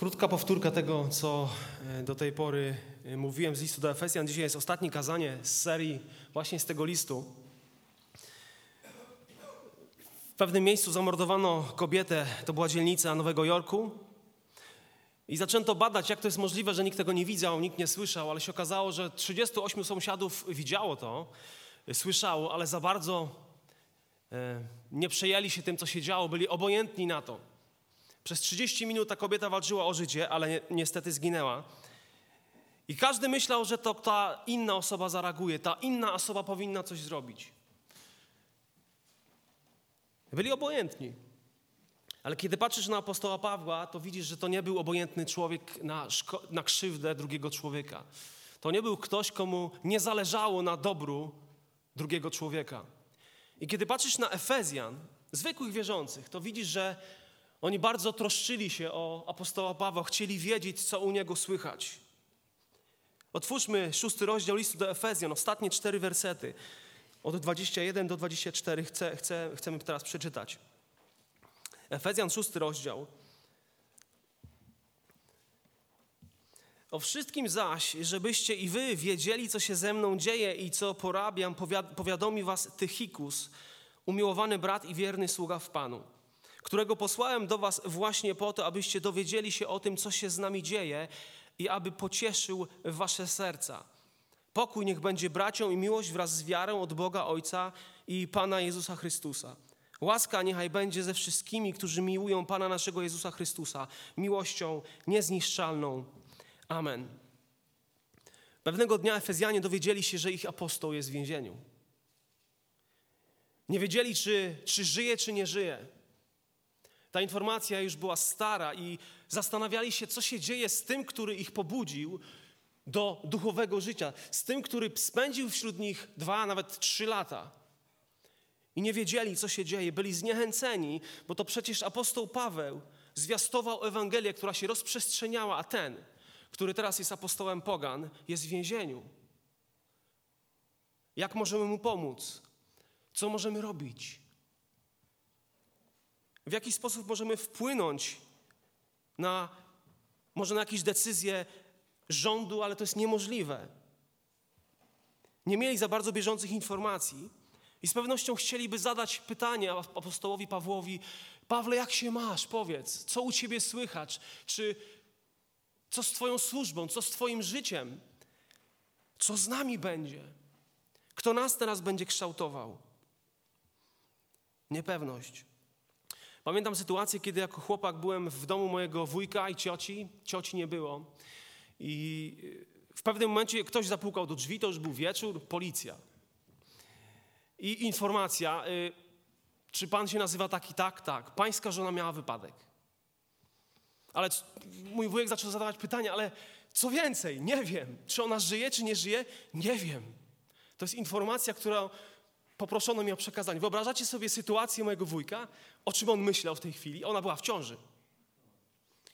Krótka powtórka tego, co e, do tej pory e, mówiłem z listu do Efesjan. Dzisiaj jest ostatnie kazanie z serii właśnie z tego listu. W pewnym miejscu zamordowano kobietę, to była dzielnica Nowego Jorku. I zaczęto badać, jak to jest możliwe, że nikt tego nie widział, nikt nie słyszał, ale się okazało, że 38 sąsiadów widziało to, e, słyszało, ale za bardzo nie przejęli się tym, co się działo, byli obojętni na to. Przez 30 minut ta kobieta walczyła o życie, ale niestety zginęła. I każdy myślał, że to ta inna osoba zareaguje, ta inna osoba powinna coś zrobić. Byli obojętni. Ale kiedy patrzysz na apostoła Pawła, to widzisz, że to nie był obojętny człowiek na, na krzywdę drugiego człowieka. To nie był ktoś, komu nie zależało na dobru drugiego człowieka. I kiedy patrzysz na Efezjan, zwykłych wierzących, to widzisz, że oni bardzo troszczyli się o apostoła Pawła, chcieli wiedzieć, co u niego słychać. Otwórzmy szósty rozdział listu do Efezjan, ostatnie cztery wersety. Od 21 do 24 chcę, chcę, chcemy teraz przeczytać. Efezjan, szósty rozdział. O wszystkim zaś, żebyście i wy wiedzieli, co się ze mną dzieje i co porabiam, powiadomi was Tychikus, umiłowany brat i wierny sługa w Panu którego posłałem do Was właśnie po to, abyście dowiedzieli się o tym, co się z nami dzieje i aby pocieszył Wasze serca. Pokój niech będzie bracią i miłość wraz z wiarą od Boga Ojca i Pana Jezusa Chrystusa. Łaska niechaj będzie ze wszystkimi, którzy miłują Pana naszego Jezusa Chrystusa, miłością niezniszczalną. Amen. Pewnego dnia Efezjanie dowiedzieli się, że ich apostoł jest w więzieniu. Nie wiedzieli, czy, czy żyje, czy nie żyje. Ta informacja już była stara i zastanawiali się, co się dzieje z tym, który ich pobudził do duchowego życia, z tym, który spędził wśród nich dwa, nawet trzy lata. I nie wiedzieli, co się dzieje, byli zniechęceni, bo to przecież apostoł Paweł zwiastował Ewangelię, która się rozprzestrzeniała, a ten, który teraz jest apostołem Pogan, jest w więzieniu. Jak możemy mu pomóc? Co możemy robić? W jaki sposób możemy wpłynąć na może na jakieś decyzje rządu, ale to jest niemożliwe. Nie mieli za bardzo bieżących informacji i z pewnością chcieliby zadać pytanie apostołowi Pawłowi: Pawle, jak się masz? Powiedz, co u ciebie słychać? Czy co z Twoją służbą, co z Twoim życiem? Co z nami będzie? Kto nas teraz będzie kształtował? Niepewność. Pamiętam sytuację, kiedy jako chłopak byłem w domu mojego wujka i cioci. Cioci nie było. I w pewnym momencie ktoś zapukał do drzwi, to już był wieczór, policja. I informacja, y, czy pan się nazywa taki, tak, tak. Pańska żona miała wypadek. Ale mój wujek zaczął zadawać pytania, ale co więcej, nie wiem. Czy ona żyje, czy nie żyje? Nie wiem. To jest informacja, która poproszono mnie o przekazanie. Wyobrażacie sobie sytuację mojego wujka, o czym on myślał w tej chwili? Ona była w ciąży.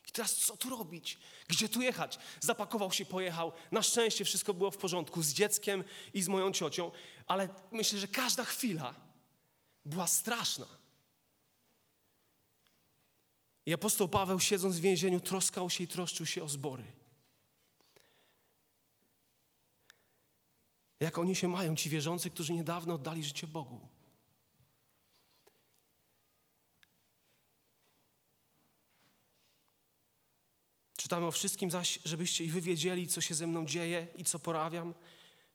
I teraz co tu robić? Gdzie tu jechać? Zapakował się, pojechał. Na szczęście wszystko było w porządku z dzieckiem i z moją ciocią, ale myślę, że każda chwila była straszna. I apostoł Paweł, siedząc w więzieniu, troskał się i troszczył się o zbory. Jak oni się mają, ci wierzący, którzy niedawno oddali życie Bogu. Czytamy o wszystkim zaś, żebyście i wy wiedzieli, co się ze mną dzieje i co porawiam.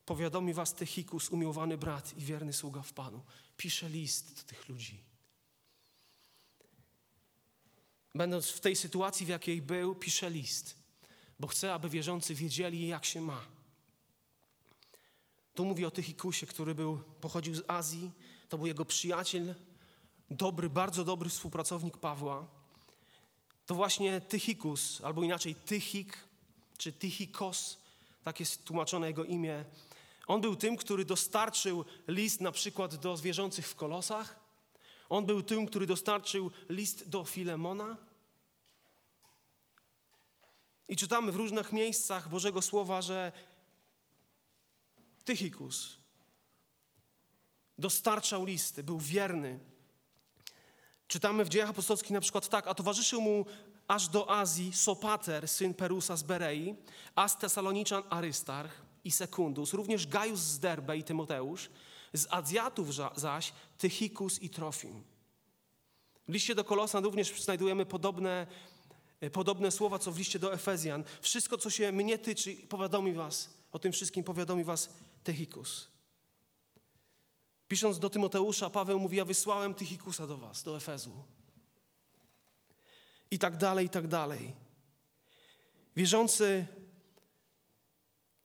Powiadomi was Tychikus, umiłowany brat i wierny sługa w Panu. Pisze list do tych ludzi. Będąc w tej sytuacji, w jakiej był, pisze list, bo chce, aby wierzący wiedzieli, jak się ma. Tu mówi o Tychikusie, który był, pochodził z Azji. To był jego przyjaciel, dobry, bardzo dobry współpracownik Pawła. To właśnie Tychikus, albo inaczej Tychik, czy Tychikos, tak jest tłumaczone jego imię. On był tym, który dostarczył list na przykład do zwierzących w kolosach. On był tym, który dostarczył list do Filemona. I czytamy w różnych miejscach Bożego Słowa, że Tychikus dostarczał listy, był wierny. Czytamy w dziejach apostolskich na przykład tak, a towarzyszył mu aż do Azji Sopater, syn Perusa z Berei, a z Tesaloniczan Arystarch i Sekundus, również Gajus z Derbe i Tymoteusz, z Azjatów zaś Tychikus i Trofim. W liście do Kolosan również znajdujemy podobne, e, podobne słowa, co w liście do Efezjan. Wszystko, co się mnie tyczy, powiadomi was, o tym wszystkim powiadomi was Tychikus. Pisząc do Tymoteusza, Paweł mówi, ja wysłałem Tychikusa do was, do Efezu. I tak dalej, i tak dalej. Wierzący,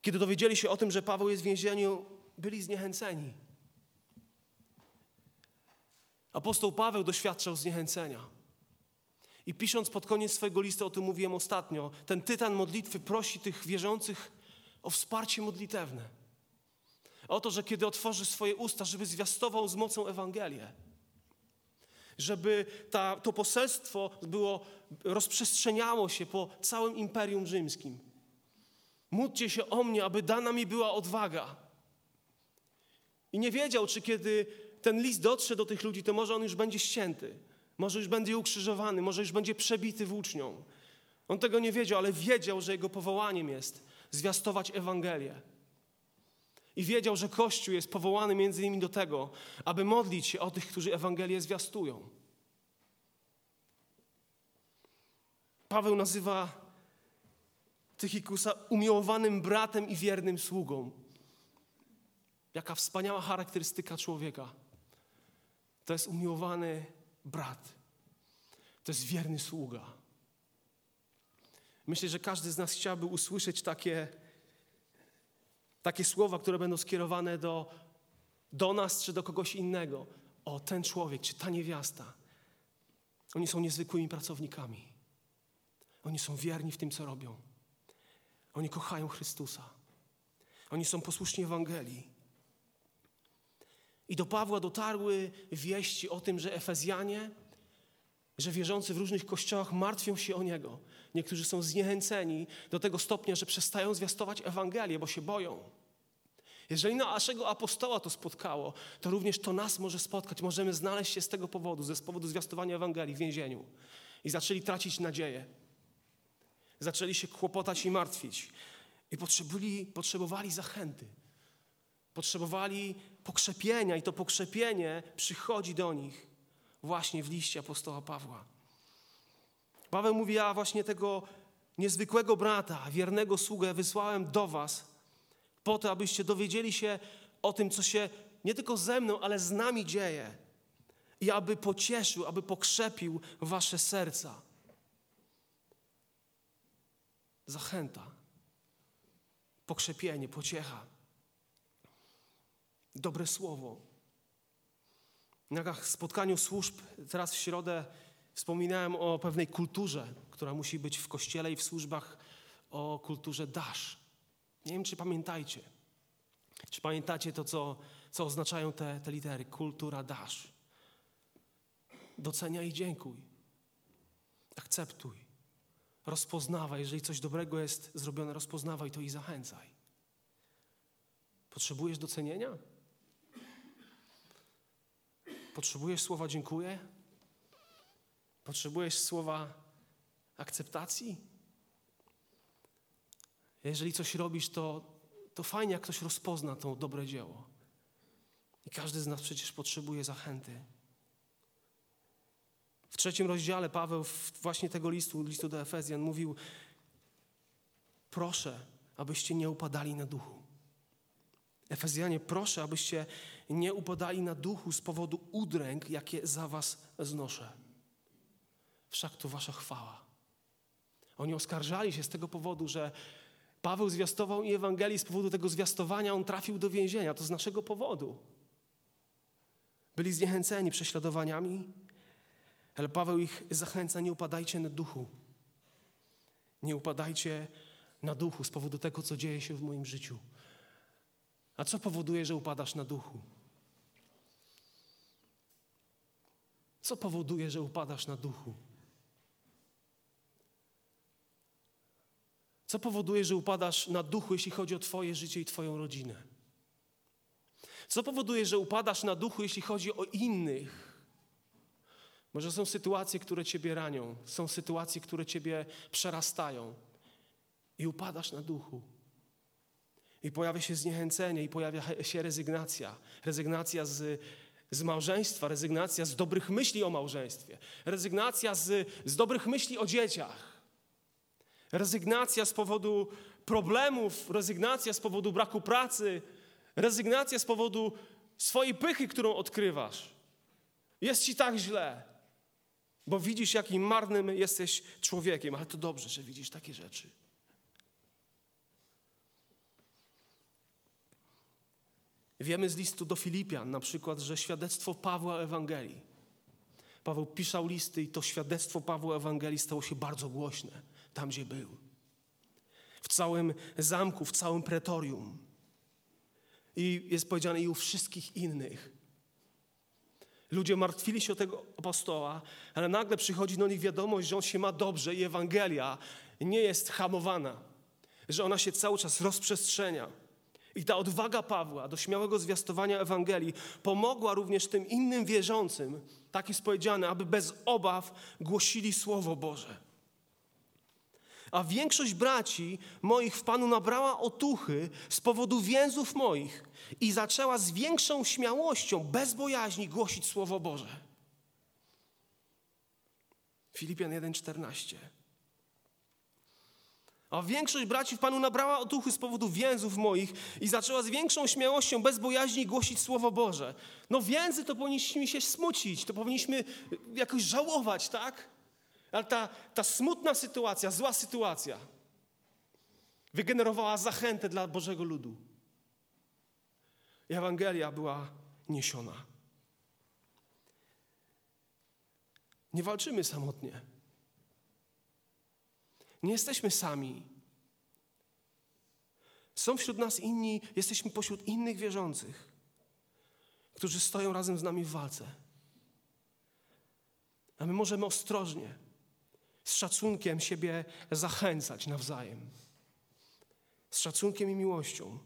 kiedy dowiedzieli się o tym, że Paweł jest w więzieniu, byli zniechęceni. Apostoł Paweł doświadczał zniechęcenia. I pisząc pod koniec swojego listu, o tym mówiłem ostatnio, ten tytan modlitwy prosi tych wierzących o wsparcie modlitewne. O to, że kiedy otworzy swoje usta, żeby zwiastował z mocą Ewangelię. Żeby ta, to poselstwo było, rozprzestrzeniało się po całym Imperium Rzymskim. Módlcie się o mnie, aby dana mi była odwaga. I nie wiedział, czy kiedy ten list dotrze do tych ludzi, to może on już będzie ścięty, może już będzie ukrzyżowany, może już będzie przebity włócznią. On tego nie wiedział, ale wiedział, że jego powołaniem jest zwiastować Ewangelię. I wiedział, że Kościół jest powołany między innymi do tego, aby modlić się o tych, którzy Ewangelię zwiastują. Paweł nazywa Tychikusa umiłowanym bratem i wiernym sługą. Jaka wspaniała charakterystyka człowieka. To jest umiłowany brat. To jest wierny sługa. Myślę, że każdy z nas chciałby usłyszeć takie, takie słowa, które będą skierowane do, do nas czy do kogoś innego. O, ten człowiek czy ta niewiasta. Oni są niezwykłymi pracownikami. Oni są wierni w tym, co robią. Oni kochają Chrystusa. Oni są posłuszni Ewangelii. I do Pawła dotarły wieści o tym, że Efezjanie, że wierzący w różnych kościołach martwią się o Niego. Niektórzy są zniechęceni do tego stopnia, że przestają zwiastować Ewangelię, bo się boją. Jeżeli naszego apostoła to spotkało, to również to nas może spotkać. Możemy znaleźć się z tego powodu, ze z powodu zwiastowania Ewangelii w więzieniu. I zaczęli tracić nadzieję. Zaczęli się kłopotać i martwić. I potrzebowali, zachęty. Potrzebowali pokrzepienia i to pokrzepienie przychodzi do nich właśnie w liście apostoła Pawła. Paweł mówi, ja właśnie tego niezwykłego brata, wiernego sługę wysłałem do was po to, abyście dowiedzieli się o tym, co się nie tylko ze mną, ale z nami dzieje i aby pocieszył, aby pokrzepił wasze serca. Zachęta, pokrzepienie, pociecha dobre słowo. Na spotkaniu służb teraz w środę wspominałem o pewnej kulturze, która musi być w kościele i w służbach, o kulturze dasz. Nie wiem, czy pamiętajcie. Czy pamiętacie to, co, co oznaczają te, te litery? Kultura dasz. Doceniaj i dziękuj. Akceptuj. Rozpoznawaj, jeżeli coś dobrego jest zrobione, rozpoznawaj to i zachęcaj. Potrzebujesz docenienia? Potrzebujesz słowa dziękuję? Potrzebujesz słowa akceptacji? Jeżeli coś robisz, to, to fajnie, jak ktoś rozpozna to dobre dzieło. I każdy z nas przecież potrzebuje zachęty. W trzecim rozdziale Paweł właśnie tego listu, listu do Efezjan mówił proszę, abyście nie upadali na duchu. Efezjanie, proszę, abyście nie upadali na duchu z powodu udręk, jakie za was znoszę. Wszak to wasza chwała. Oni oskarżali się z tego powodu, że Paweł zwiastował i Ewangelii, z powodu tego zwiastowania on trafił do więzienia. To z naszego powodu. Byli zniechęceni prześladowaniami, ale Paweł ich zachęca, nie upadajcie na duchu. Nie upadajcie na duchu z powodu tego, co dzieje się w moim życiu. A co powoduje, że upadasz na duchu? Co powoduje, że upadasz na duchu? Co powoduje, że upadasz na duchu, jeśli chodzi o Twoje życie i Twoją rodzinę? Co powoduje, że upadasz na duchu, jeśli chodzi o innych? Może są sytuacje, które ciebie ranią, są sytuacje, które ciebie przerastają i upadasz na duchu. I pojawia się zniechęcenie, i pojawia się rezygnacja. Rezygnacja z, z małżeństwa, rezygnacja z dobrych myśli o małżeństwie, rezygnacja z, z dobrych myśli o dzieciach, rezygnacja z powodu problemów, rezygnacja z powodu braku pracy, rezygnacja z powodu swojej pychy, którą odkrywasz. Jest ci tak źle, bo widzisz, jakim marnym jesteś człowiekiem, ale to dobrze, że widzisz takie rzeczy. Wiemy z listu do Filipian na przykład, że świadectwo Pawła Ewangelii. Paweł pisał listy i to świadectwo Pawła Ewangelii stało się bardzo głośne tam, gdzie był. W całym zamku, w całym pretorium. I jest powiedziane i u wszystkich innych. Ludzie martwili się o tego apostoła, ale nagle przychodzi do nich wiadomość, że on się ma dobrze i Ewangelia nie jest hamowana, że ona się cały czas rozprzestrzenia. I ta odwaga Pawła do śmiałego zwiastowania Ewangelii pomogła również tym innym wierzącym, tak jest powiedziane, aby bez obaw głosili Słowo Boże. A większość braci moich w Panu nabrała otuchy z powodu więzów moich i zaczęła z większą śmiałością, bez bojaźni głosić Słowo Boże. Filipian 1,14. A większość braci w Panu nabrała otuchy z powodu więzów moich i zaczęła z większą śmiałością, bez bojaźni głosić Słowo Boże. No więzy to powinniśmy się smucić, to powinniśmy jakoś żałować, tak? Ale ta, ta smutna sytuacja, zła sytuacja wygenerowała zachętę dla Bożego ludu. Ewangelia była niesiona. Nie walczymy samotnie. Nie jesteśmy sami. Są wśród nas inni, jesteśmy pośród innych wierzących, którzy stoją razem z nami w walce. A my możemy ostrożnie, z szacunkiem siebie zachęcać nawzajem. Z szacunkiem i miłością.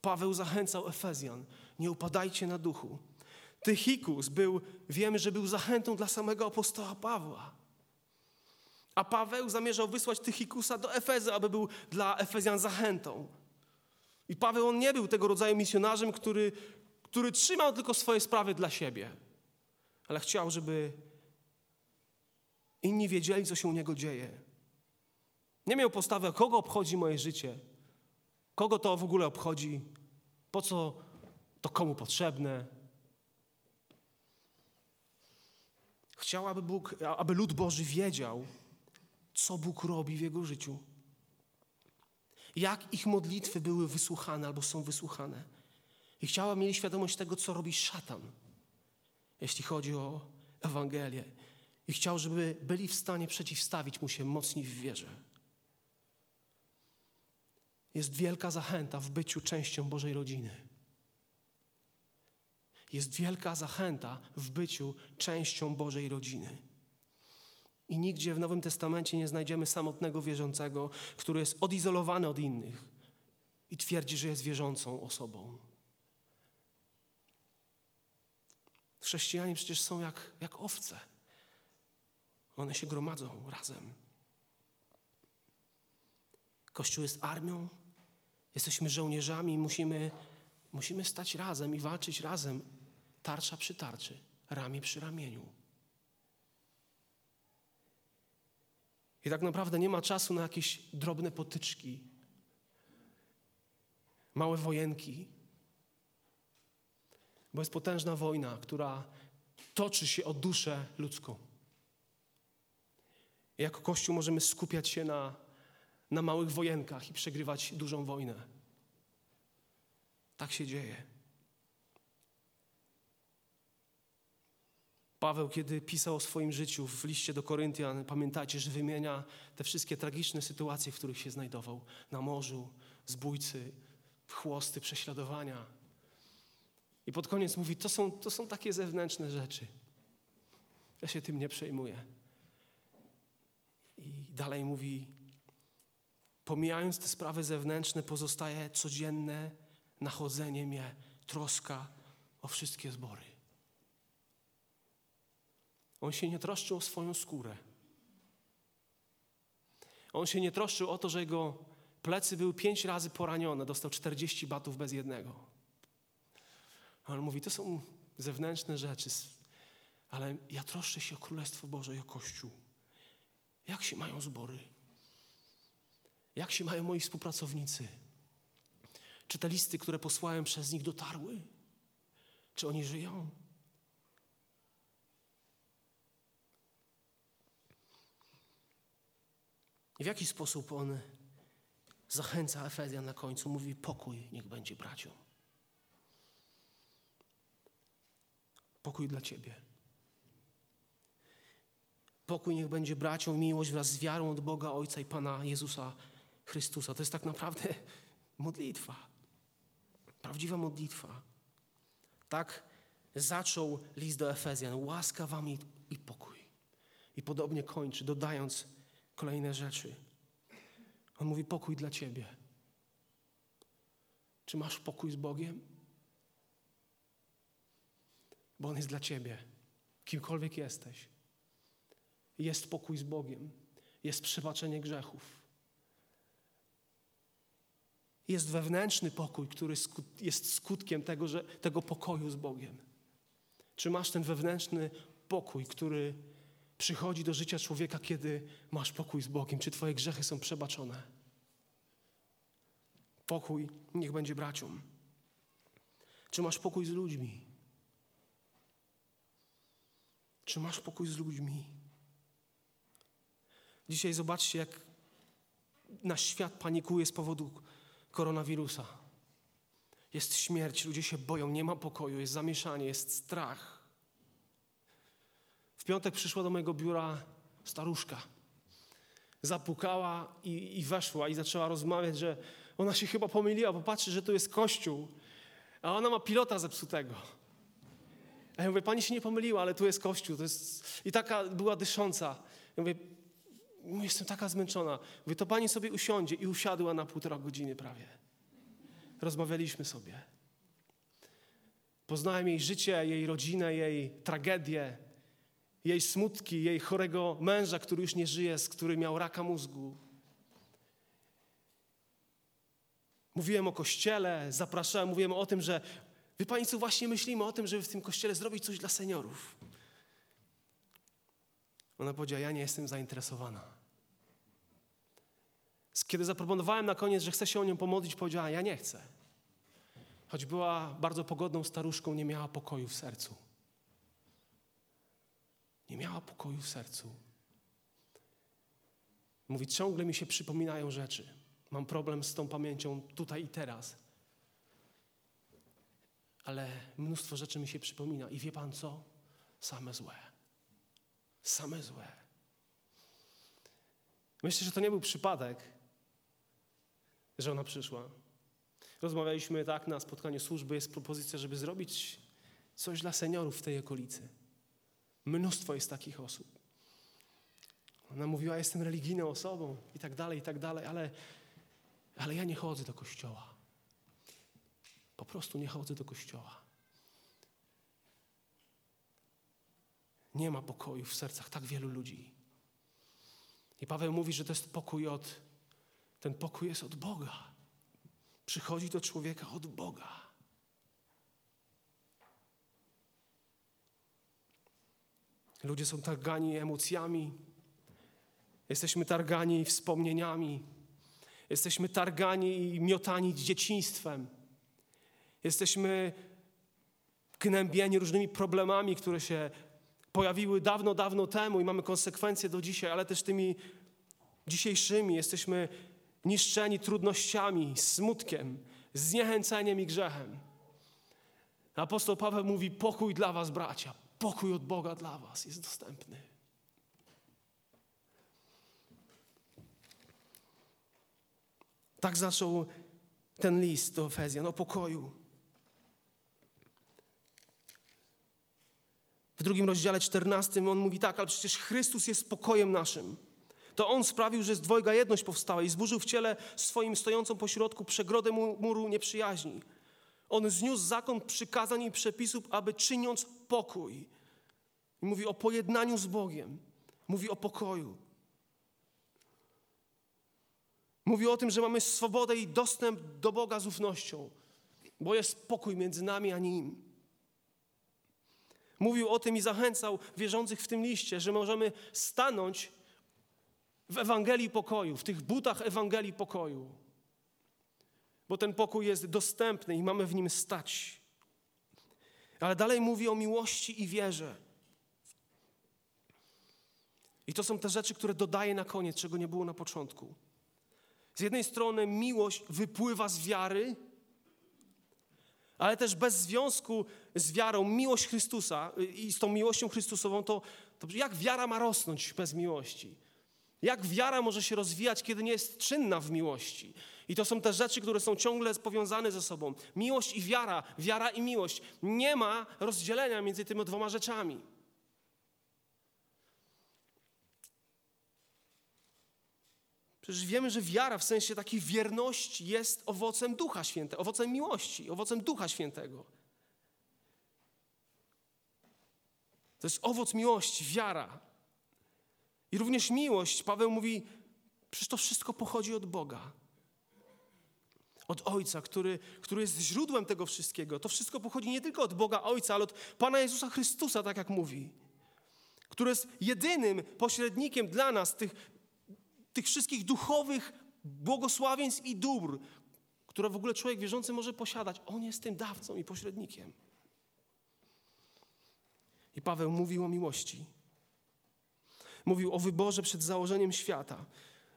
Paweł zachęcał Efezjan: Nie upadajcie na duchu. Tychikus był, wiemy, że był zachętą dla samego apostoła Pawła. A Paweł zamierzał wysłać Tychikusa do Efezy, aby był dla Efezjan zachętą. I Paweł on nie był tego rodzaju misjonarzem, który, który trzymał tylko swoje sprawy dla siebie, ale chciał, żeby inni wiedzieli, co się u niego dzieje. Nie miał postawy, kogo obchodzi moje życie, kogo to w ogóle obchodzi, po co to komu potrzebne. Chciał, aby, Bóg, aby lud Boży wiedział, co Bóg robi w jego życiu. Jak ich modlitwy były wysłuchane albo są wysłuchane. I chciała mieli świadomość tego, co robi szatan, jeśli chodzi o Ewangelię. I chciał, żeby byli w stanie przeciwstawić mu się mocniej w wierze. Jest wielka zachęta w byciu częścią Bożej rodziny. Jest wielka zachęta w byciu częścią Bożej rodziny. I nigdzie w Nowym Testamencie nie znajdziemy samotnego wierzącego, który jest odizolowany od innych i twierdzi, że jest wierzącą osobą. Chrześcijanie przecież są jak, jak owce. One się gromadzą razem. Kościół jest armią, jesteśmy żołnierzami, musimy, musimy stać razem i walczyć razem, tarcza przy tarczy, ramię przy ramieniu. I tak naprawdę nie ma czasu na jakieś drobne potyczki, małe wojenki, bo jest potężna wojna, która toczy się o duszę ludzką. Jako Kościół możemy skupiać się na, na małych wojenkach i przegrywać dużą wojnę. Tak się dzieje. Paweł, kiedy pisał o swoim życiu w liście do Koryntian, pamiętajcie, że wymienia te wszystkie tragiczne sytuacje, w których się znajdował na morzu, zbójcy, chłosty, prześladowania. I pod koniec mówi: to są, to są takie zewnętrzne rzeczy. Ja się tym nie przejmuję. I dalej mówi: Pomijając te sprawy zewnętrzne, pozostaje codzienne nachodzenie mnie, troska o wszystkie zbory On się nie troszczył o swoją skórę. On się nie troszczył o to, że jego plecy były pięć razy poranione, dostał 40 batów bez jednego. On mówi, to są zewnętrzne rzeczy, ale ja troszczę się o Królestwo Boże i o Kościół. Jak się mają zbory? Jak się mają moi współpracownicy? Czy te listy, które posłałem przez nich, dotarły? Czy oni żyją? I w jaki sposób on zachęca Efezjan na końcu? Mówi: pokój niech będzie braciom. Pokój dla ciebie. Pokój niech będzie braciom, miłość wraz z wiarą od Boga Ojca i Pana Jezusa Chrystusa. To jest tak naprawdę modlitwa. Prawdziwa modlitwa. Tak zaczął list do Efezjan. Łaska wam i, i pokój. I podobnie kończy, dodając kolejne rzeczy. On mówi: pokój dla ciebie. Czy masz pokój z Bogiem? Bo On jest dla ciebie, kimkolwiek jesteś. Jest pokój z Bogiem, jest przebaczenie grzechów. Jest wewnętrzny pokój, który jest skutkiem tego, że, tego pokoju z Bogiem. Czy masz ten wewnętrzny pokój, który przychodzi do życia człowieka, kiedy masz pokój z Bogiem? Czy Twoje grzechy są przebaczone? Pokój niech będzie braciom. Czy masz pokój z ludźmi? Czy masz pokój z ludźmi? Dzisiaj zobaczcie, jak nasz świat panikuje z powodu koronawirusa. Jest śmierć, ludzie się boją, nie ma pokoju, jest zamieszanie, jest strach. W piątek przyszła do mojego biura staruszka. Zapukała i, i weszła i zaczęła rozmawiać, że ona się chyba pomyliła, bo patrzy, że to jest kościół, a ona ma pilota zepsutego. A ja mówię, pani się nie pomyliła, ale tu jest kościół. To jest... I taka była dysząca. Ja mówię, jestem taka zmęczona. Mówię, to pani sobie usiądzie i usiadła na półtora godziny prawie. Rozmawialiśmy sobie. Poznałem jej życie, jej rodzinę, jej tragedię, jej smutki, jej chorego męża, który już nie żyje, z który miał raka mózgu. Mówiłem o kościele, zapraszałem, mówiłem o tym, że wy Pani co, właśnie myślimy o tym, żeby w tym kościele zrobić coś dla seniorów. Ona powiedziała, ja nie jestem zainteresowana. Kiedy zaproponowałem na koniec, że chcę się o nią pomodlić, powiedziała, ja nie chcę. Choć była bardzo pogodną staruszką, nie miała pokoju w sercu. Nie miała pokoju w sercu. Mówi, ciągle mi się przypominają rzeczy. Mam problem z tą pamięcią tutaj i teraz. Ale mnóstwo rzeczy mi się przypomina. I wie pan co? Same złe. Same złe. Myślę, że to nie był przypadek, że ona przyszła. Rozmawialiśmy tak na spotkaniu służby, jest propozycja, żeby zrobić coś dla seniorów w tej okolicy. Mnóstwo jest takich osób. Ona mówiła, jestem religijną osobą i tak dalej, i tak dalej, ale, ale ja nie chodzę do kościoła. Po prostu nie chodzę do kościoła. Nie ma pokoju w sercach tak wielu ludzi. I Paweł mówi, że to jest pokój od, ten pokój jest od Boga. Przychodzi do człowieka od Boga. Ludzie są targani emocjami, jesteśmy targani wspomnieniami, jesteśmy targani i miotani dzieciństwem. Jesteśmy gnębieni różnymi problemami, które się pojawiły dawno, dawno temu i mamy konsekwencje do dzisiaj, ale też tymi dzisiejszymi. Jesteśmy niszczeni trudnościami, smutkiem, zniechęceniem i grzechem. Apostoł Paweł mówi: Pokój dla Was, bracia, pokój od Boga dla Was jest dostępny. Tak zaczął ten list do Efezjan o pokoju. W drugim rozdziale 14 on mówi tak, ale przecież Chrystus jest pokojem naszym. To On sprawił, że z dwojga jedność powstała i zburzył w ciele swoim stojącą pośrodku przegrodę muru nieprzyjaźni. On zniósł zakon przykazań i przepisów, aby czyniąc pokój, I mówi o pojednaniu z Bogiem. Mówi o pokoju. Mówi o tym, że mamy swobodę i dostęp do Boga z ufnością, bo jest pokój między nami a Nim. Mówił o tym i zachęcał wierzących w tym liście, że możemy stanąć w Ewangelii pokoju, w tych butach Ewangelii pokoju, bo ten pokój jest dostępny i mamy w nim stać. Ale dalej mówi o miłości i wierze. I to są te rzeczy, które dodaje na koniec, czego nie było na początku. Z jednej strony miłość wypływa z wiary, ale też bez związku z wiarą, miłość Chrystusa y, i z tą miłością Chrystusową, to, to jak wiara ma rosnąć bez miłości? Jak wiara może się rozwijać, kiedy nie jest czynna w miłości? I to są te rzeczy, które są ciągle powiązane ze sobą. Miłość i wiara, wiara i miłość. Nie ma rozdzielenia między tymi dwoma rzeczami. Przecież wiemy, że wiara w sensie takiej wierności jest owocem Ducha Świętego, owocem miłości, owocem Ducha Świętego. To jest owoc miłości, wiara. I również miłość, Paweł mówi, przecież to wszystko pochodzi od Boga. Od Ojca, który, który jest źródłem tego wszystkiego. To wszystko pochodzi nie tylko od Boga Ojca, ale od Pana Jezusa Chrystusa, tak jak mówi. Który jest jedynym pośrednikiem dla nas, tych, tych wszystkich duchowych błogosławieństw i dóbr, które w ogóle człowiek wierzący może posiadać. On jest tym dawcą i pośrednikiem. I Paweł mówił o miłości. Mówił o wyborze przed założeniem świata,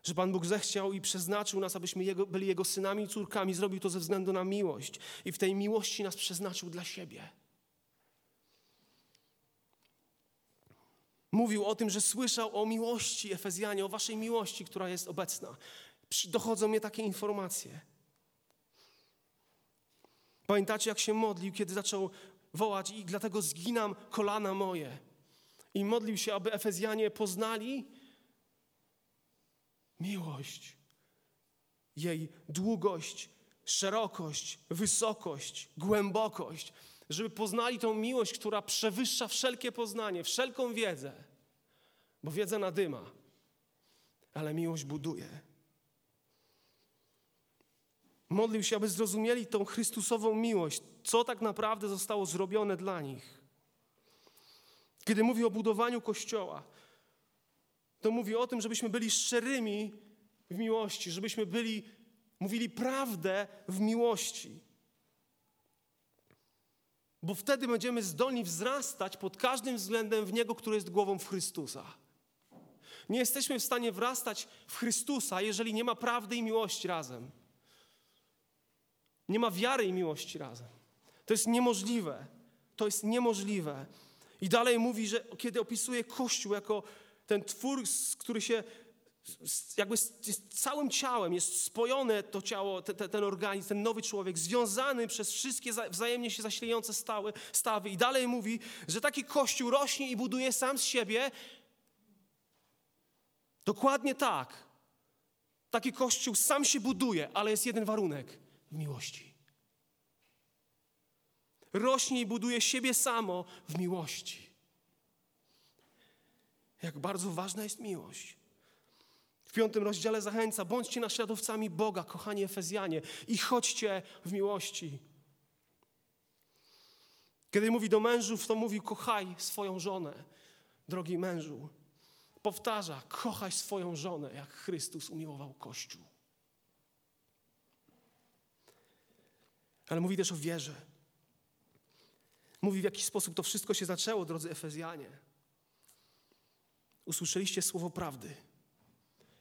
że Pan Bóg zechciał i przeznaczył nas, abyśmy jego, byli Jego synami i córkami. Zrobił to ze względu na miłość. I w tej miłości nas przeznaczył dla siebie. Mówił o tym, że słyszał o miłości Efezjanie, o waszej miłości, która jest obecna. Dochodzą mnie takie informacje. Pamiętacie, jak się modlił, kiedy zaczął wołać i dlatego zginam kolana moje. I modlił się, aby Efezjanie poznali miłość, jej długość, szerokość, wysokość, głębokość, żeby poznali tą miłość, która przewyższa wszelkie poznanie, wszelką wiedzę, bo wiedza nadyma, ale miłość buduje. Modlił się, aby zrozumieli tą Chrystusową miłość, co tak naprawdę zostało zrobione dla nich. Kiedy mówi o budowaniu Kościoła, to mówi o tym, żebyśmy byli szczerymi w miłości, żebyśmy byli, mówili prawdę w miłości. Bo wtedy będziemy zdolni wzrastać pod każdym względem w Niego, który jest głową w Chrystusa. Nie jesteśmy w stanie wrastać w Chrystusa, jeżeli nie ma prawdy i miłości razem. Nie ma wiary i miłości razem. To jest niemożliwe. To jest niemożliwe. I dalej mówi, że kiedy opisuje Kościół jako ten twór, który się jakby całym ciałem jest spojone to ciało, te, te, ten organizm, ten nowy człowiek, związany przez wszystkie wzajemnie się zasilające stały, stawy. I dalej mówi, że taki Kościół rośnie i buduje sam z siebie. Dokładnie tak. Taki Kościół sam się buduje, ale jest jeden warunek miłości. Rośnie i buduje siebie samo w miłości. Jak bardzo ważna jest miłość. W piątym rozdziale zachęca, bądźcie naśladowcami Boga, kochani Efezjanie, i chodźcie w miłości. Kiedy mówi do mężów, to mówi: kochaj swoją żonę, drogi mężu. Powtarza: kochaj swoją żonę, jak Chrystus umiłował Kościół. Ale mówi też o wierze. Mówi, w jaki sposób to wszystko się zaczęło, drodzy Efezjanie. Usłyszeliście słowo prawdy,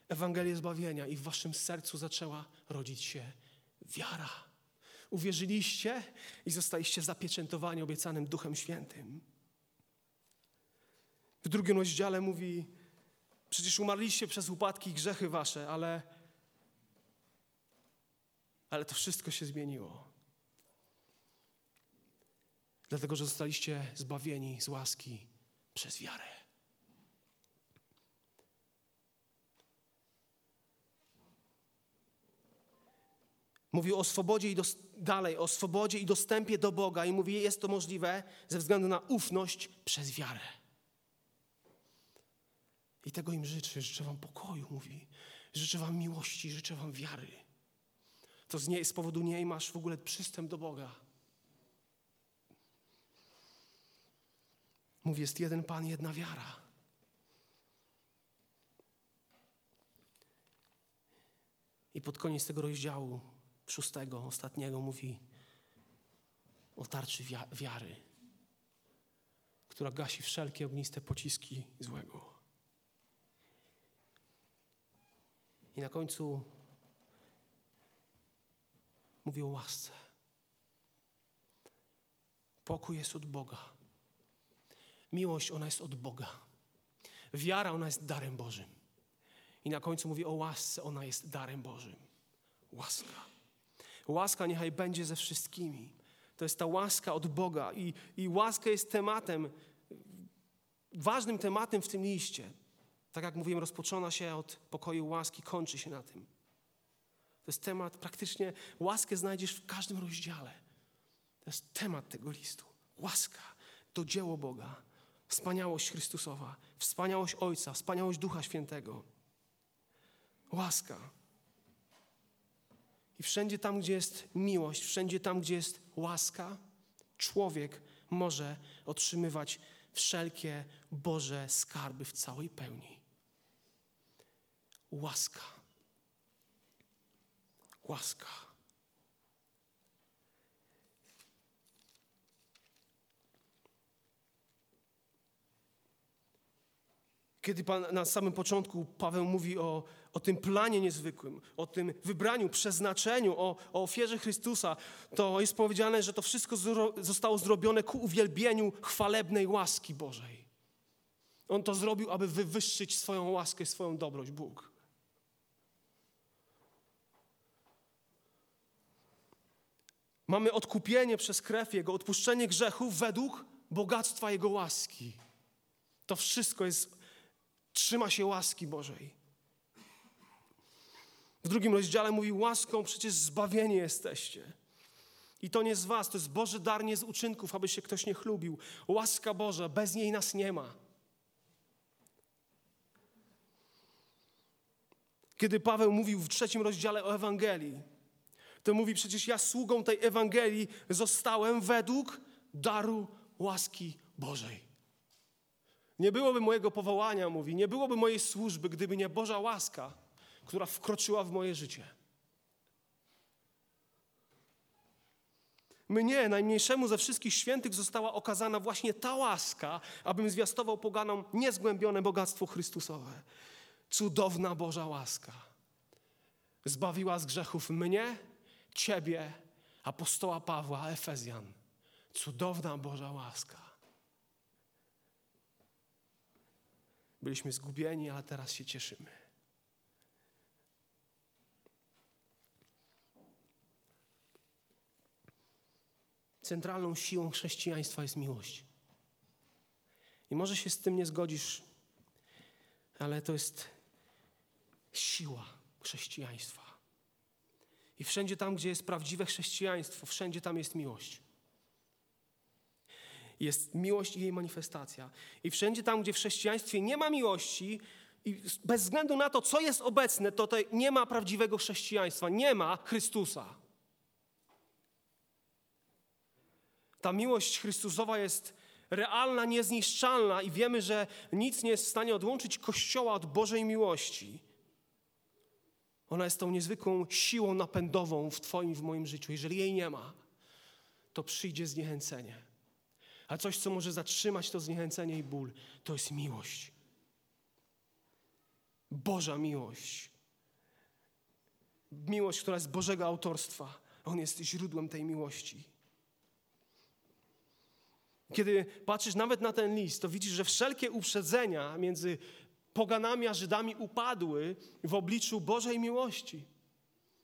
Ewangelię zbawienia, i w waszym sercu zaczęła rodzić się wiara. Uwierzyliście i zostaliście zapieczętowani obiecanym Duchem Świętym. W drugim rozdziale mówi: Przecież umarliście przez upadki i grzechy wasze, ale, ale to wszystko się zmieniło. Dlatego, że zostaliście zbawieni z łaski przez wiarę. Mówi o swobodzie i dos- dalej, o swobodzie i dostępie do Boga i mówi, jest to możliwe ze względu na ufność przez wiarę. I tego im życzę. Życzę wam pokoju, mówi. Życzę wam miłości, życzę wam wiary. To z, niej, z powodu niej masz w ogóle przystęp do Boga. Mówi, jest jeden Pan, jedna wiara. I pod koniec tego rozdziału, szóstego, ostatniego, mówi o tarczy wiary, która gasi wszelkie ogniste pociski złego. I na końcu mówi o łasce. Pokój jest od Boga. Miłość, ona jest od Boga. Wiara, ona jest darem Bożym. I na końcu mówi o łasce, ona jest darem Bożym. Łaska. Łaska niechaj będzie ze wszystkimi. To jest ta łaska od Boga. I, i łaska jest tematem, ważnym tematem w tym liście. Tak jak mówiłem, rozpoczyna się od pokoju łaski, kończy się na tym. To jest temat, praktycznie łaskę znajdziesz w każdym rozdziale. To jest temat tego listu. Łaska to dzieło Boga, wspaniałość Chrystusowa, wspaniałość Ojca, wspaniałość Ducha Świętego. Łaska. I wszędzie tam, gdzie jest miłość, wszędzie tam, gdzie jest łaska, człowiek może otrzymywać wszelkie Boże skarby w całej pełni. Łaska. Łaska. Kiedy Pan, na samym początku Paweł mówi o, o tym planie niezwykłym, o tym wybraniu, przeznaczeniu, o, o ofierze Chrystusa, to jest powiedziane, że to wszystko zro, zostało zrobione ku uwielbieniu chwalebnej łaski Bożej. On to zrobił, aby wywyższyć swoją łaskę, swoją dobroć, Bóg. Mamy odkupienie przez krew Jego, odpuszczenie grzechów według bogactwa Jego łaski. To wszystko jest, trzyma się łaski Bożej. W drugim rozdziale mówi, łaską przecież zbawieni jesteście. I to nie z was, to jest Boży dar, nie z uczynków, aby się ktoś nie chlubił. Łaska Boża, bez niej nas nie ma. Kiedy Paweł mówił w trzecim rozdziale o Ewangelii, to mówi przecież ja sługą tej Ewangelii zostałem według daru łaski Bożej. Nie byłoby mojego powołania, mówi, nie byłoby mojej służby, gdyby nie Boża łaska, która wkroczyła w moje życie. Mnie, najmniejszemu ze wszystkich świętych, została okazana właśnie ta łaska, abym zwiastował poganom niezgłębione bogactwo Chrystusowe. Cudowna Boża łaska. Zbawiła z grzechów mnie, Ciebie, apostoła Pawła, Efezjan. Cudowna Boża łaska. Byliśmy zgubieni, ale teraz się cieszymy. Centralną siłą chrześcijaństwa jest miłość. I może się z tym nie zgodzisz, ale to jest siła chrześcijaństwa. I wszędzie tam, gdzie jest prawdziwe chrześcijaństwo, wszędzie tam jest miłość. Jest miłość i jej manifestacja. I wszędzie tam, gdzie w chrześcijaństwie nie ma miłości, i bez względu na to, co jest obecne, to tutaj nie ma prawdziwego chrześcijaństwa, nie ma Chrystusa. Ta miłość Chrystusowa jest realna, niezniszczalna i wiemy, że nic nie jest w stanie odłączyć Kościoła od Bożej miłości. Ona jest tą niezwykłą siłą napędową w Twoim, w moim życiu. Jeżeli jej nie ma, to przyjdzie zniechęcenie. A coś, co może zatrzymać to zniechęcenie i ból, to jest miłość. Boża miłość. Miłość, która jest Bożego autorstwa. On jest źródłem tej miłości. Kiedy patrzysz nawet na ten list, to widzisz, że wszelkie uprzedzenia między poganami a Żydami upadły w obliczu Bożej miłości.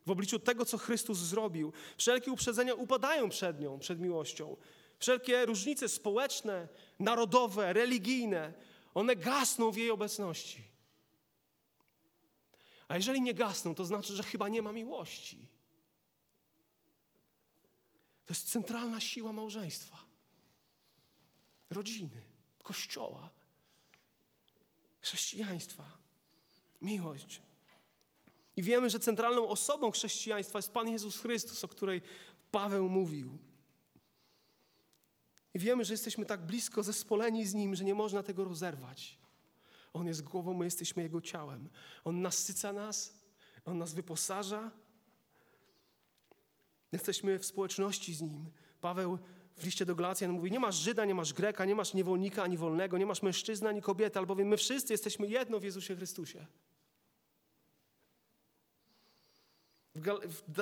W obliczu tego, co Chrystus zrobił. Wszelkie uprzedzenia upadają przed nią, przed miłością. Wszelkie różnice społeczne, narodowe, religijne, one gasną w jej obecności. A jeżeli nie gasną, to znaczy, że chyba nie ma miłości. To jest centralna siła małżeństwa, rodziny, kościoła. chrześcijaństwa. Miłość. I wiemy, że centralną osobą chrześcijaństwa jest Pan Jezus Chrystus, o której Paweł mówił. I wiemy, że jesteśmy tak blisko zespoleni z Nim, że nie można tego rozerwać. On jest głową, my jesteśmy Jego ciałem. On nasyca nas, On nas wyposaża. Jesteśmy w społeczności z Nim. Paweł w liście do Galacjan mówi, nie masz Żyda, nie masz Greka, nie masz niewolnika ani wolnego, nie masz mężczyzny ani kobiety, albowiem my wszyscy jesteśmy jedno w Jezusie Chrystusie.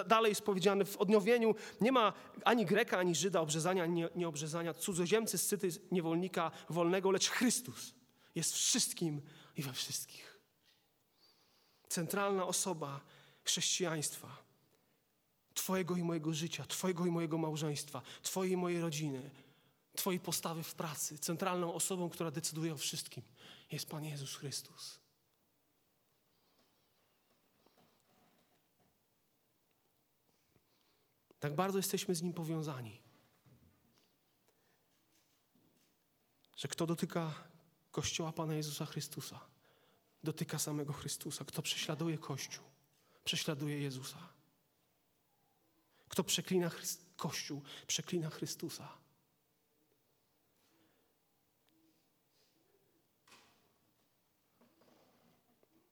Dalej jest powiedziane, w odnowieniu nie ma ani Greka, ani Żyda, obrzezania, ani nieobrzezania, cudzoziemcy, scyty, niewolnika wolnego, lecz Chrystus jest wszystkim i we wszystkich. Centralna osoba chrześcijaństwa, Twojego i mojego życia, Twojego i mojego małżeństwa, Twojej i mojej rodziny, Twojej postawy w pracy. Centralną osobą, która decyduje o wszystkim, jest Pan Jezus Chrystus. Tak bardzo jesteśmy z Nim powiązani, że kto dotyka Kościoła Pana Jezusa Chrystusa, dotyka samego Chrystusa. Kto prześladuje Kościół, prześladuje Jezusa. Kto przeklina Chryst Kościół, przeklina Chrystusa.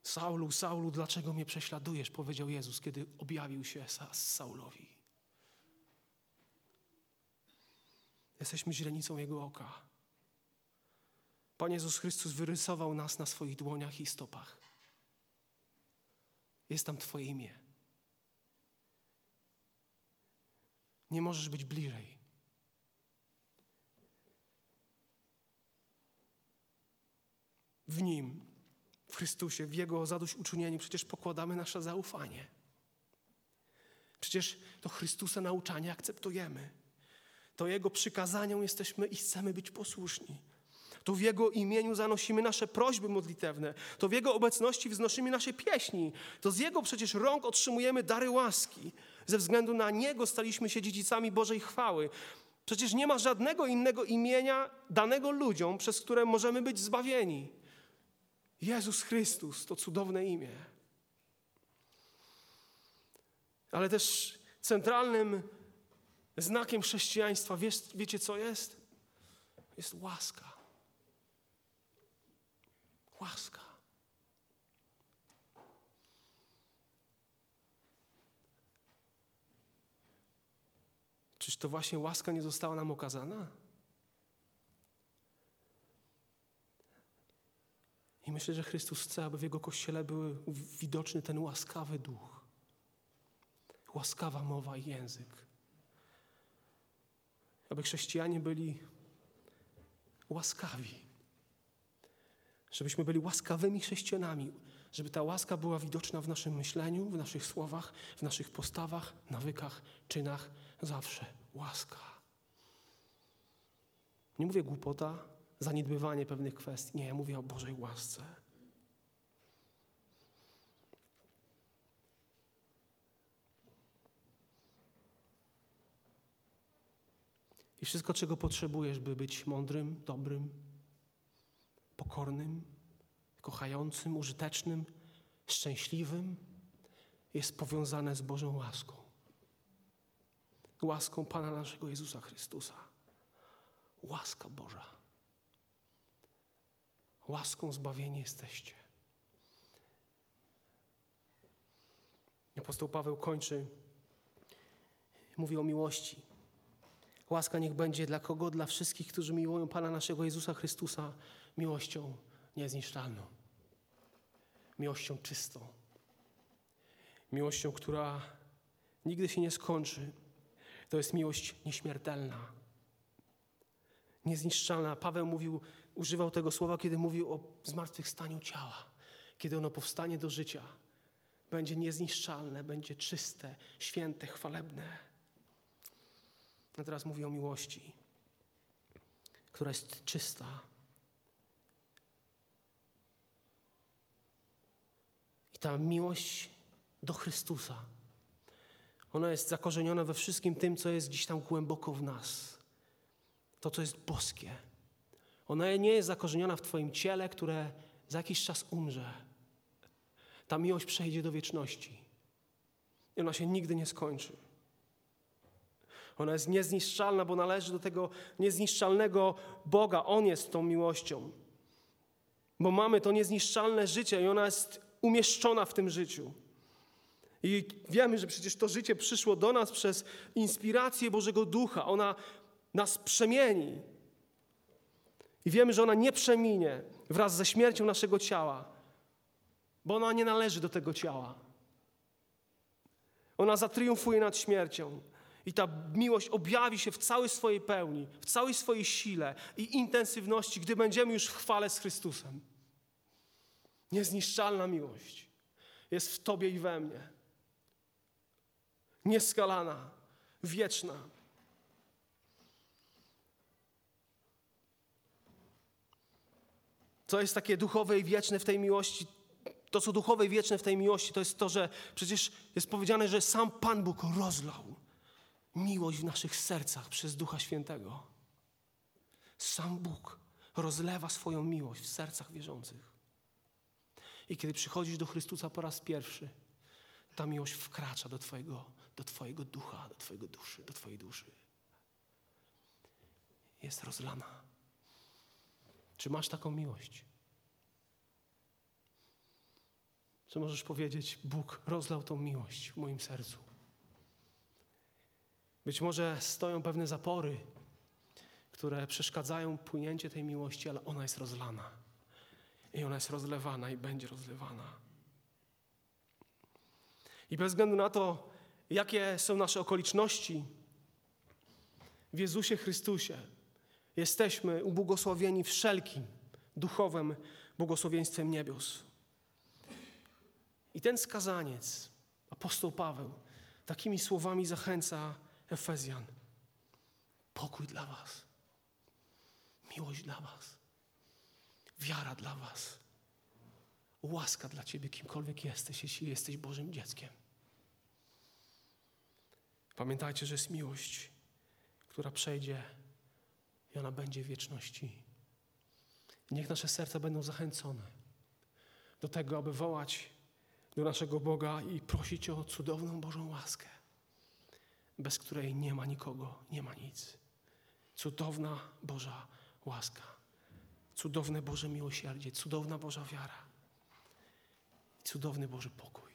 Saulu, Saulu, dlaczego mnie prześladujesz? powiedział Jezus, kiedy objawił się Saulowi. Jesteśmy źrenicą Jego oka. Pan Jezus Chrystus wyrysował nas na swoich dłoniach i stopach. Jest tam Twoje imię. Nie możesz być bliżej. W Nim, w Chrystusie, w Jego zadośćuczynieniu przecież pokładamy nasze zaufanie. Przecież to Chrystusa nauczanie akceptujemy. To Jego przykazaniom jesteśmy i chcemy być posłuszni. To w Jego imieniu zanosimy nasze prośby modlitewne. To w Jego obecności wznosimy nasze pieśni. To z Jego przecież rąk otrzymujemy dary łaski. Ze względu na Niego staliśmy się dziedzicami Bożej chwały. Przecież nie ma żadnego innego imienia danego ludziom, przez które możemy być zbawieni. Jezus Chrystus to cudowne imię. Ale też centralnym znakiem chrześcijaństwa, wiesz, wiecie co jest? Jest łaska. Łaska. Czyż to właśnie łaska nie została nam okazana? I myślę, że Chrystus chce, aby w Jego Kościele był widoczny ten łaskawy duch, łaskawa mowa i język. Aby chrześcijanie byli łaskawi żebyśmy byli łaskawymi chrześcijanami, żeby ta łaska była widoczna w naszym myśleniu, w naszych słowach, w naszych postawach, nawykach, czynach. Zawsze łaska. Nie mówię głupota, zaniedbywanie pewnych kwestii. Nie, ja mówię o Bożej łasce. I wszystko, czego potrzebujesz, by być mądrym, dobrym, pokornym, kochającym, użytecznym, szczęśliwym, jest powiązane z Bożą łaską. Łaską Pana naszego Jezusa Chrystusa. Łaska Boża. Łaską zbawieni jesteście. Apostoł Paweł kończy, mówi o miłości. Łaska niech będzie dla kogo? Dla wszystkich, którzy miłują Pana naszego Jezusa Chrystusa miłością niezniszczalną, miłością czystą, miłością, która nigdy się nie skończy. To jest miłość nieśmiertelna, niezniszczalna. Paweł mówił, używał tego słowa, kiedy mówił o zmartwychwstaniu ciała, kiedy ono powstanie do życia. Będzie niezniszczalne, będzie czyste, święte, chwalebne. A teraz mówi o miłości, która jest czysta, I ta miłość do Chrystusa, ona jest zakorzeniona we wszystkim tym, co jest gdzieś tam głęboko w nas. To, co jest boskie. Ona nie jest zakorzeniona w Twoim ciele, które za jakiś czas umrze. Ta miłość przejdzie do wieczności. I ona się nigdy nie skończy. Ona jest niezniszczalna, bo należy do tego niezniszczalnego Boga. On jest tą miłością. Bo mamy to niezniszczalne życie i ona jest umieszczona w tym życiu. I wiemy, że przecież to życie przyszło do nas przez inspirację Bożego Ducha. Ona nas przemieni. I wiemy, że ona nie przeminie wraz ze śmiercią naszego ciała, bo ona nie należy do tego ciała. Ona zatriumfuje nad śmiercią. I ta miłość objawi się w całej swojej pełni, w całej swojej sile i intensywności, gdy będziemy już w chwale z Chrystusem. Niezniszczalna miłość jest w Tobie i we mnie. Nieskalana, wieczna. Co jest takie duchowe i wieczne w tej miłości? To, co duchowe i wieczne w tej miłości, to jest to, że przecież jest powiedziane, że sam Pan Bóg rozlał miłość w naszych sercach przez Ducha Świętego. Sam Bóg rozlewa swoją miłość w sercach wierzących. I kiedy przychodzisz do Chrystusa po raz pierwszy, ta miłość wkracza do Twojego, do twojego ducha, do Twojego duszy, do Twojej duszy. Jest rozlana. Czy masz taką miłość? Czy możesz powiedzieć, Bóg rozlał tą miłość w moim sercu? Być może stoją pewne zapory, które przeszkadzają płynięcie tej miłości, ale ona jest rozlana. I ona jest rozlewana i będzie rozlewana. I bez względu na to, jakie są nasze okoliczności, w Jezusie Chrystusie jesteśmy ubłogosławieni wszelkim duchowym błogosławieństwem niebios. I ten skazaniec, apostoł Paweł, takimi słowami zachęca Efezjan. Pokój dla Was, miłość dla Was, wiara dla Was, łaska dla Ciebie, kimkolwiek jesteś, jeśli jesteś Bożym dzieckiem. Pamiętajcie, że jest miłość, która przejdzie i ona będzie w wieczności. Niech nasze serca będą zachęcone do tego, aby wołać do naszego Boga i prosić o cudowną Bożą łaskę, bez której nie ma nikogo, nie ma nic. Cudowna Boża łaska, cudowne Boże miłosierdzie, cudowna Boża wiara i cudowny Boży pokój.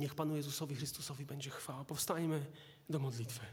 Niech Panu Jezusowi Chrystusowi będzie chwała. Powstajmy do modlitwy.